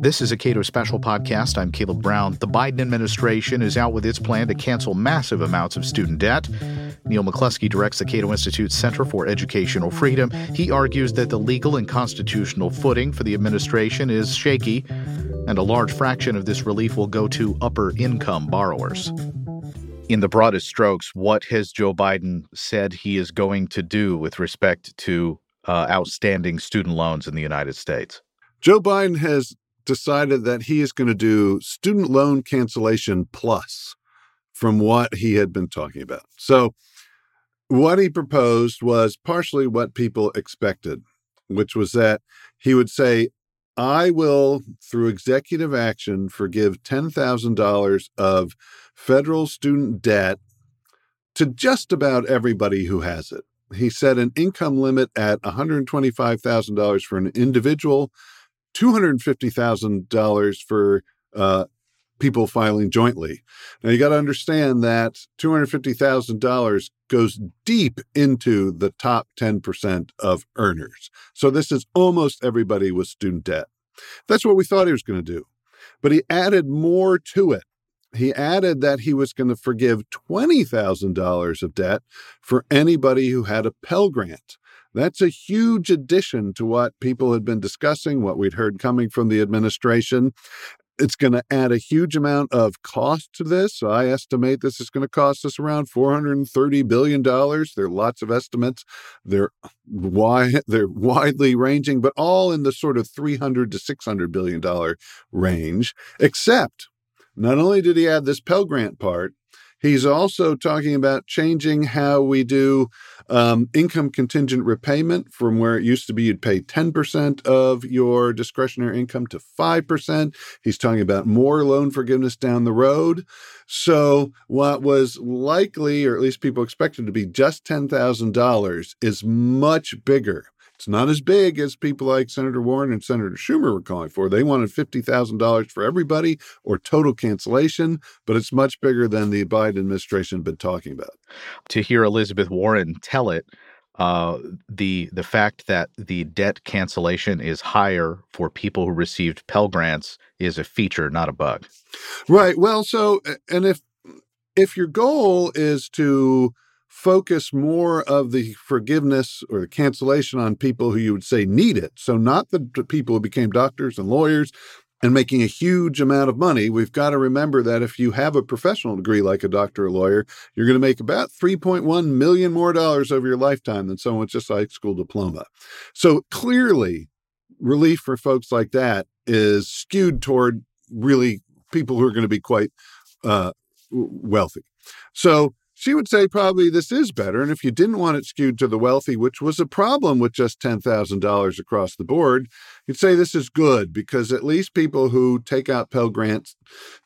This is a Cato Special podcast. I'm Caleb Brown. The Biden administration is out with its plan to cancel massive amounts of student debt. Neil McCluskey directs the Cato Institute's Center for Educational Freedom. He argues that the legal and constitutional footing for the administration is shaky, and a large fraction of this relief will go to upper income borrowers. In the broadest strokes, what has Joe Biden said he is going to do with respect to uh, outstanding student loans in the United States? Joe Biden has decided that he is going to do student loan cancellation plus from what he had been talking about. So, what he proposed was partially what people expected, which was that he would say, I will, through executive action, forgive $10,000 of federal student debt to just about everybody who has it. He set an income limit at $125,000 for an individual $250,000 for uh, people filing jointly. Now, you got to understand that $250,000 goes deep into the top 10% of earners. So, this is almost everybody with student debt. That's what we thought he was going to do. But he added more to it. He added that he was going to forgive $20,000 of debt for anybody who had a Pell Grant. That's a huge addition to what people had been discussing, what we'd heard coming from the administration. It's going to add a huge amount of cost to this. I estimate this is going to cost us around $430 billion. There are lots of estimates. They're wide, they're widely ranging, but all in the sort of 300 to 600 billion dollar range. Except, not only did he add this Pell Grant part, He's also talking about changing how we do um, income contingent repayment from where it used to be you'd pay 10% of your discretionary income to 5%. He's talking about more loan forgiveness down the road. So, what was likely, or at least people expected to be just $10,000, is much bigger it's not as big as people like Senator Warren and Senator Schumer were calling for. They wanted $50,000 for everybody or total cancellation, but it's much bigger than the Biden administration had been talking about. To hear Elizabeth Warren tell it, uh, the the fact that the debt cancellation is higher for people who received Pell grants is a feature, not a bug. Right. Well, so and if if your goal is to focus more of the forgiveness or the cancellation on people who you would say need it. So, not the people who became doctors and lawyers and making a huge amount of money. We've got to remember that if you have a professional degree like a doctor or lawyer, you're going to make about 3.1 million more dollars over your lifetime than someone with just a high school diploma. So, clearly, relief for folks like that is skewed toward really people who are going to be quite uh, wealthy. So, she would say probably this is better. And if you didn't want it skewed to the wealthy, which was a problem with just $10,000 across the board, you'd say this is good because at least people who take out Pell Grants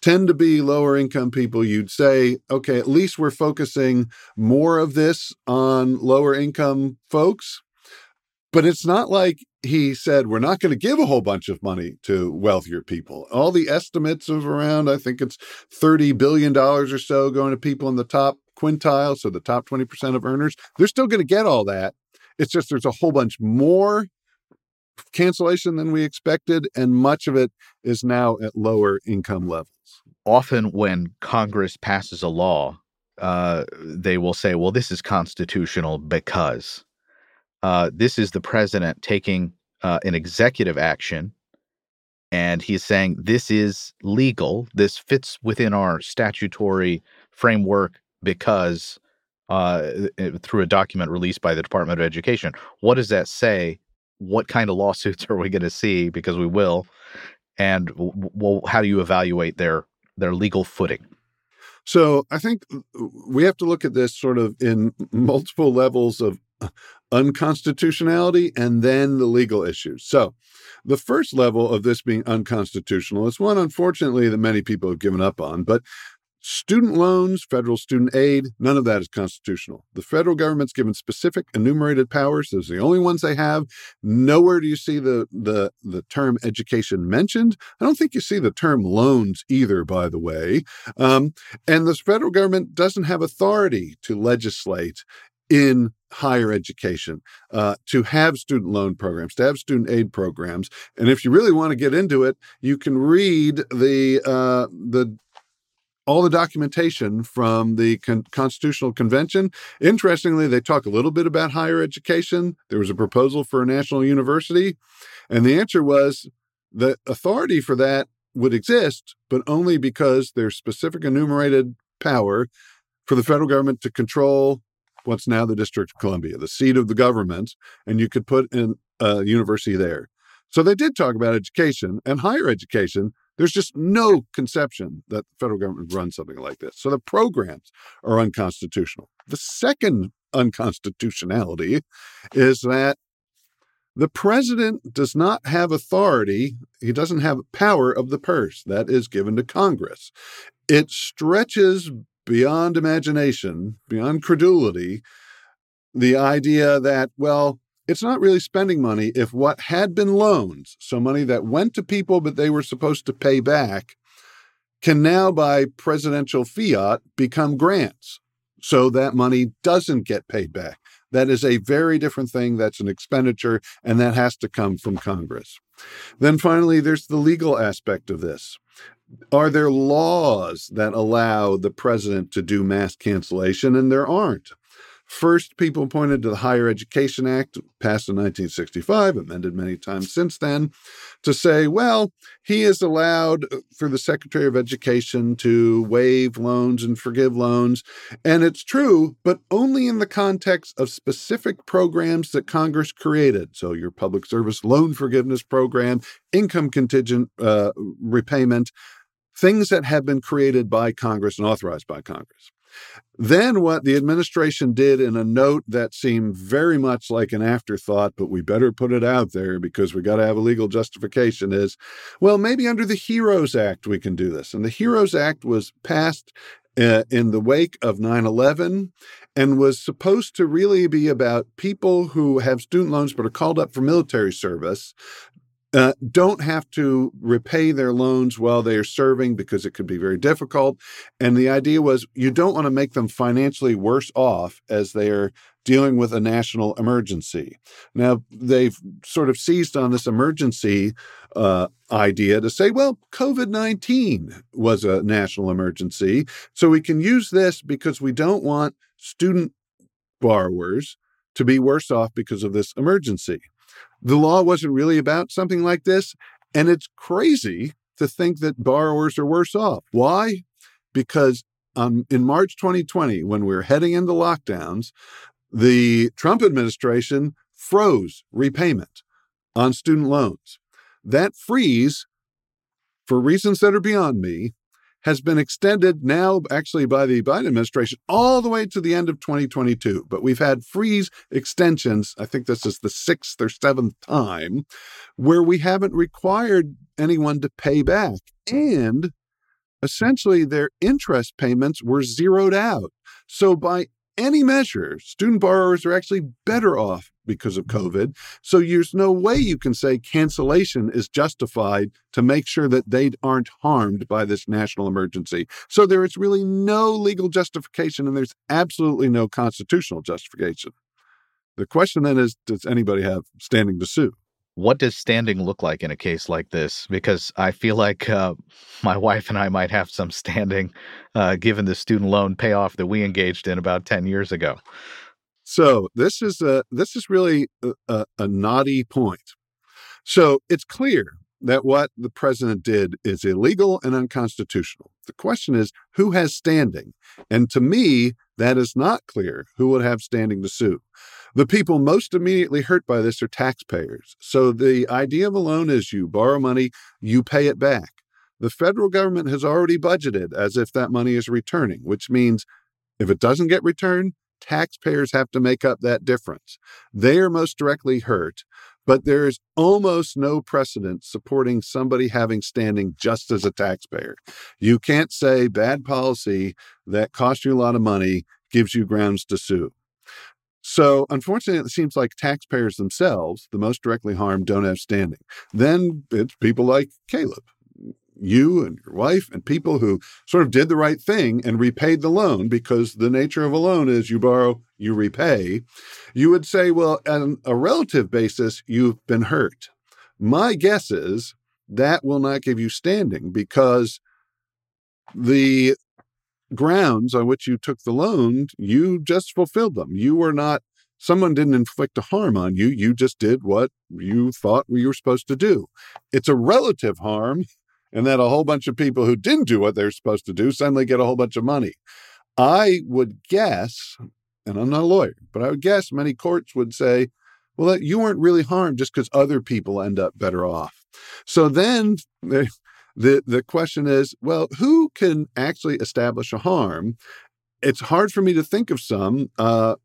tend to be lower income people. You'd say, okay, at least we're focusing more of this on lower income folks. But it's not like he said, we're not going to give a whole bunch of money to wealthier people. All the estimates of around, I think it's $30 billion or so going to people in the top quintile, so the top 20% of earners, they're still going to get all that. It's just there's a whole bunch more cancellation than we expected, and much of it is now at lower income levels. Often, when Congress passes a law, uh, they will say, well, this is constitutional because uh, this is the president taking uh, an executive action and he's saying this is legal. This fits within our statutory framework because uh, through a document released by the Department of Education. What does that say? What kind of lawsuits are we going to see? Because we will. And how do you evaluate their their legal footing? So I think we have to look at this sort of in multiple levels of unconstitutionality and then the legal issues. So the first level of this being unconstitutional is one, unfortunately, that many people have given up on, but Student loans, federal student aid, none of that is constitutional. The federal government's given specific enumerated powers. Those are the only ones they have. Nowhere do you see the, the, the term education mentioned. I don't think you see the term loans either, by the way. Um, and the federal government doesn't have authority to legislate in higher education, uh, to have student loan programs, to have student aid programs. And if you really want to get into it, you can read the uh, the all the documentation from the Con- Constitutional Convention. Interestingly, they talk a little bit about higher education. There was a proposal for a national university, and the answer was the authority for that would exist, but only because there's specific enumerated power for the federal government to control what's now the District of Columbia, the seat of the government, and you could put in a university there. So they did talk about education and higher education. There's just no conception that the federal government would run something like this. So the programs are unconstitutional. The second unconstitutionality is that the president does not have authority, he doesn't have power of the purse that is given to Congress. It stretches beyond imagination, beyond credulity, the idea that, well, it's not really spending money if what had been loans, so money that went to people but they were supposed to pay back, can now by presidential fiat become grants. So that money doesn't get paid back. That is a very different thing. That's an expenditure, and that has to come from Congress. Then finally, there's the legal aspect of this. Are there laws that allow the president to do mass cancellation? And there aren't. First, people pointed to the Higher Education Act, passed in 1965, amended many times since then, to say, well, he is allowed uh, for the Secretary of Education to waive loans and forgive loans. And it's true, but only in the context of specific programs that Congress created. So, your public service loan forgiveness program, income contingent uh, repayment, things that have been created by Congress and authorized by Congress. Then, what the administration did in a note that seemed very much like an afterthought, but we better put it out there because we got to have a legal justification is well, maybe under the HEROES Act we can do this. And the HEROES Act was passed uh, in the wake of 9 11 and was supposed to really be about people who have student loans but are called up for military service uh, don't have to repay their loans while they are serving because it could be very difficult. And the idea was you don't want to make them financially worse off as they are dealing with a national emergency. Now, they've sort of seized on this emergency uh, idea to say, well, COVID 19 was a national emergency. So we can use this because we don't want student borrowers to be worse off because of this emergency. The law wasn't really about something like this. And it's crazy to think that borrowers are worse off. Why? Because um, in March 2020, when we are heading into lockdowns, the Trump administration froze repayment on student loans. That freeze, for reasons that are beyond me, has been extended now, actually, by the Biden administration all the way to the end of 2022. But we've had freeze extensions. I think this is the sixth or seventh time where we haven't required anyone to pay back. And essentially, their interest payments were zeroed out. So, by any measure, student borrowers are actually better off because of COVID. So there's no way you can say cancellation is justified to make sure that they aren't harmed by this national emergency. So there is really no legal justification and there's absolutely no constitutional justification. The question then is does anybody have standing to sue? What does standing look like in a case like this? Because I feel like uh, my wife and I might have some standing uh, given the student loan payoff that we engaged in about 10 years ago. So this is a this is really a, a, a knotty point. So it's clear that what the president did is illegal and unconstitutional. The question is who has standing? And to me, that is not clear who would have standing to sue. The people most immediately hurt by this are taxpayers. So the idea of a loan is you borrow money, you pay it back. The federal government has already budgeted as if that money is returning, which means if it doesn't get returned, taxpayers have to make up that difference. They are most directly hurt, but there is almost no precedent supporting somebody having standing just as a taxpayer. You can't say bad policy that costs you a lot of money gives you grounds to sue. So, unfortunately, it seems like taxpayers themselves, the most directly harmed, don't have standing. Then it's people like Caleb you and your wife and people who sort of did the right thing and repaid the loan because the nature of a loan is you borrow, you repay, you would say, well, on a relative basis, you've been hurt. My guess is that will not give you standing because the grounds on which you took the loan, you just fulfilled them. You were not, someone didn't inflict a harm on you. You just did what you thought you were supposed to do. It's a relative harm, and that a whole bunch of people who didn't do what they're supposed to do suddenly get a whole bunch of money. I would guess, and I'm not a lawyer, but I would guess many courts would say, well, you weren't really harmed just because other people end up better off. So then the the question is, well, who can actually establish a harm? It's hard for me to think of some. Uh,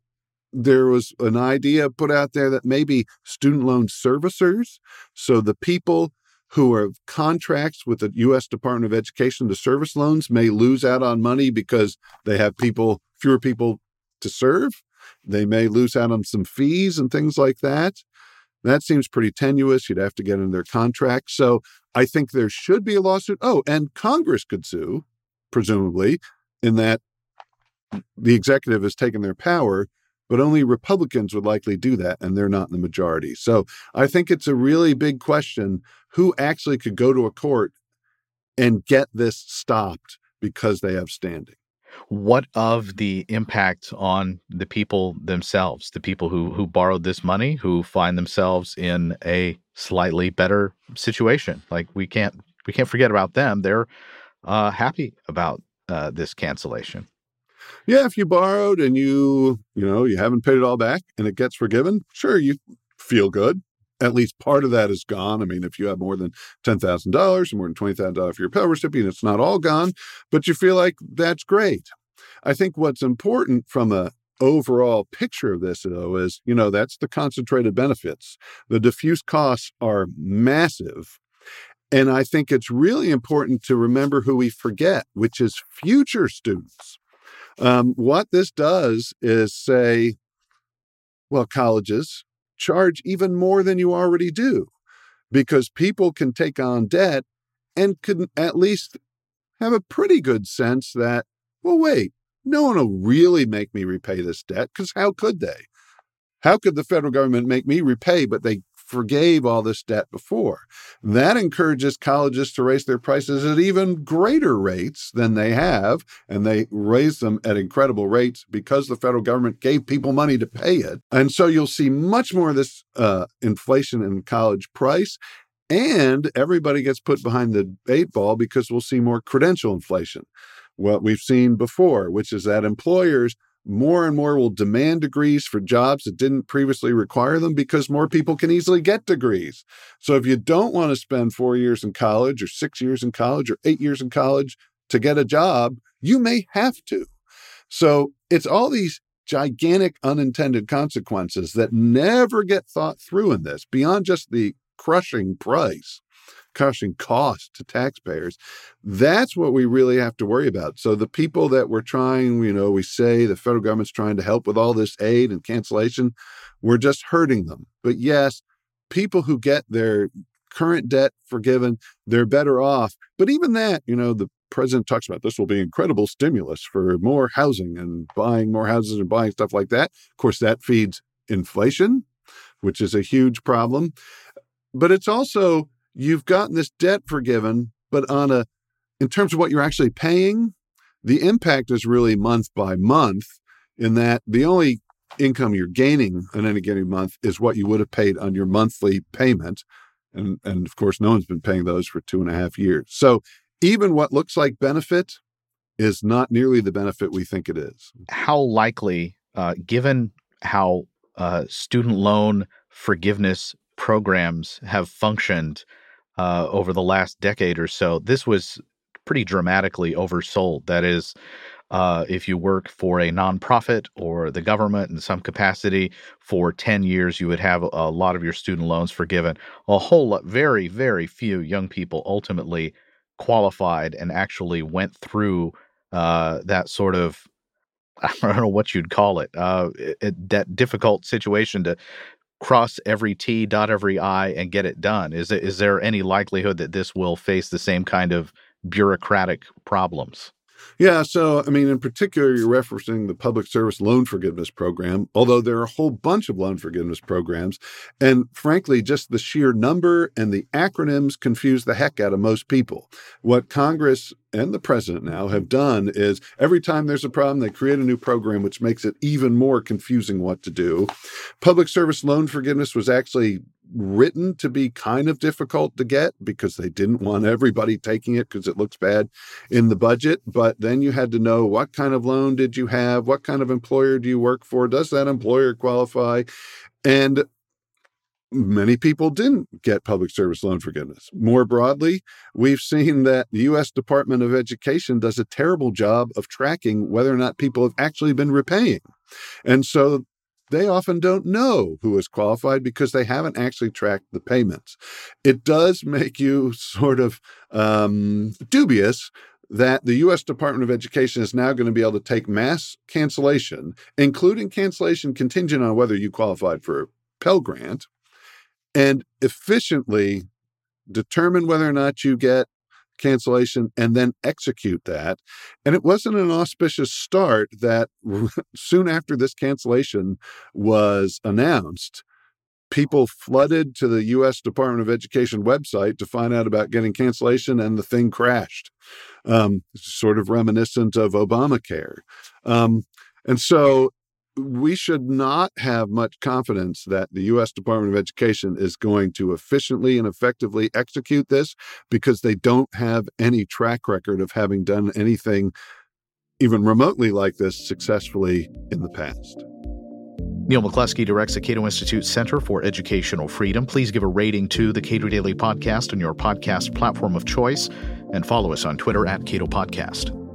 there was an idea put out there that maybe student loan servicers, so the people who have contracts with the U.S. Department of Education to service loans may lose out on money because they have people fewer people to serve. They may lose out on some fees and things like that. That seems pretty tenuous. You'd have to get in their contract. So I think there should be a lawsuit. Oh, and Congress could sue, presumably, in that the executive has taken their power, but only Republicans would likely do that, and they're not in the majority. So I think it's a really big question who actually could go to a court and get this stopped because they have standing what of the impact on the people themselves, the people who who borrowed this money, who find themselves in a slightly better situation? Like we can't we can't forget about them. They're uh, happy about uh, this cancellation. Yeah, if you borrowed and you you know you haven't paid it all back and it gets forgiven, sure you feel good. At least part of that is gone. I mean, if you have more than ten thousand dollars or more than twenty thousand dollars for your Pell recipient, it's not all gone, but you feel like that's great. I think what's important from a overall picture of this though is you know that's the concentrated benefits the diffuse costs are massive and i think it's really important to remember who we forget which is future students um, what this does is say well colleges charge even more than you already do because people can take on debt and can at least have a pretty good sense that, well, wait, no one will really make me repay this debt because how could they? How could the federal government make me repay, but they forgave all this debt before. That encourages colleges to raise their prices at even greater rates than they have, and they raise them at incredible rates because the federal government gave people money to pay it. And so you'll see much more of this uh, inflation in college price. And everybody gets put behind the eight ball because we'll see more credential inflation. What we've seen before, which is that employers more and more will demand degrees for jobs that didn't previously require them because more people can easily get degrees. So if you don't want to spend four years in college or six years in college or eight years in college to get a job, you may have to. So it's all these gigantic unintended consequences that never get thought through in this beyond just the crushing price cost to taxpayers. That's what we really have to worry about. So the people that we're trying, you know, we say the federal government's trying to help with all this aid and cancellation, we're just hurting them. But yes, people who get their current debt forgiven, they're better off. But even that, you know, the president talks about this will be incredible stimulus for more housing and buying more houses and buying stuff like that. Of course, that feeds inflation, which is a huge problem. But it's also you've gotten this debt forgiven, but on a in terms of what you're actually paying, the impact is really month by month in that the only income you're gaining in any given month is what you would have paid on your monthly payment. And, and of course, no one's been paying those for two and a half years. So even what looks like benefit is not nearly the benefit we think it is. How likely, uh, given how uh, student loan forgiveness programs have functioned uh, over the last decade or so, this was pretty dramatically oversold. That is, uh, if you work for a nonprofit or the government in some capacity for 10 years, you would have a lot of your student loans forgiven. A whole lot, very, very few young people ultimately qualified and actually went through uh, that sort of I don't know what you'd call it, uh, it, that difficult situation to cross every T, dot every I, and get it done? Is it, is there any likelihood that this will face the same kind of bureaucratic problems? Yeah. So, I mean, in particular, you're referencing the public service loan forgiveness program, although there are a whole bunch of loan forgiveness programs. And frankly, just the sheer number and the acronyms confuse the heck out of most people. What Congress and the president now have done is every time there's a problem, they create a new program, which makes it even more confusing what to do. Public service loan forgiveness was actually written to be kind of difficult to get because they didn't want everybody taking it because it looks bad in the budget. But then you had to know what kind of loan did you have? What kind of employer do you work for? Does that employer qualify? And many people didn't get public service loan forgiveness. More broadly, we've seen that the U.S. Department of Education does a terrible job of tracking whether or not people have actually been repaying. And so they often don't know who is qualified because they haven't actually tracked the payments. It does make you sort of um, dubious that the U.S. Department of Education is now going to be able to take mass cancellation, including cancellation contingent on whether you qualified for a Pell Grant, and efficiently determine whether or not you get cancellation and then execute that. And it wasn't an auspicious start that soon after this cancellation was announced, people flooded to the US Department of Education website to find out about getting cancellation, and the thing crashed. Um, sort of reminiscent of Obamacare. Um, and so we should not have much confidence that the U.S. Department of Education is going to efficiently and effectively execute this because they don't have any track record of having done anything even remotely like this successfully in the past. Neil McCluskey directs the Cato Institute Center for Educational Freedom. Please give a rating to the Cato Daily Podcast on your podcast platform of choice and follow us on Twitter at Cato Podcast.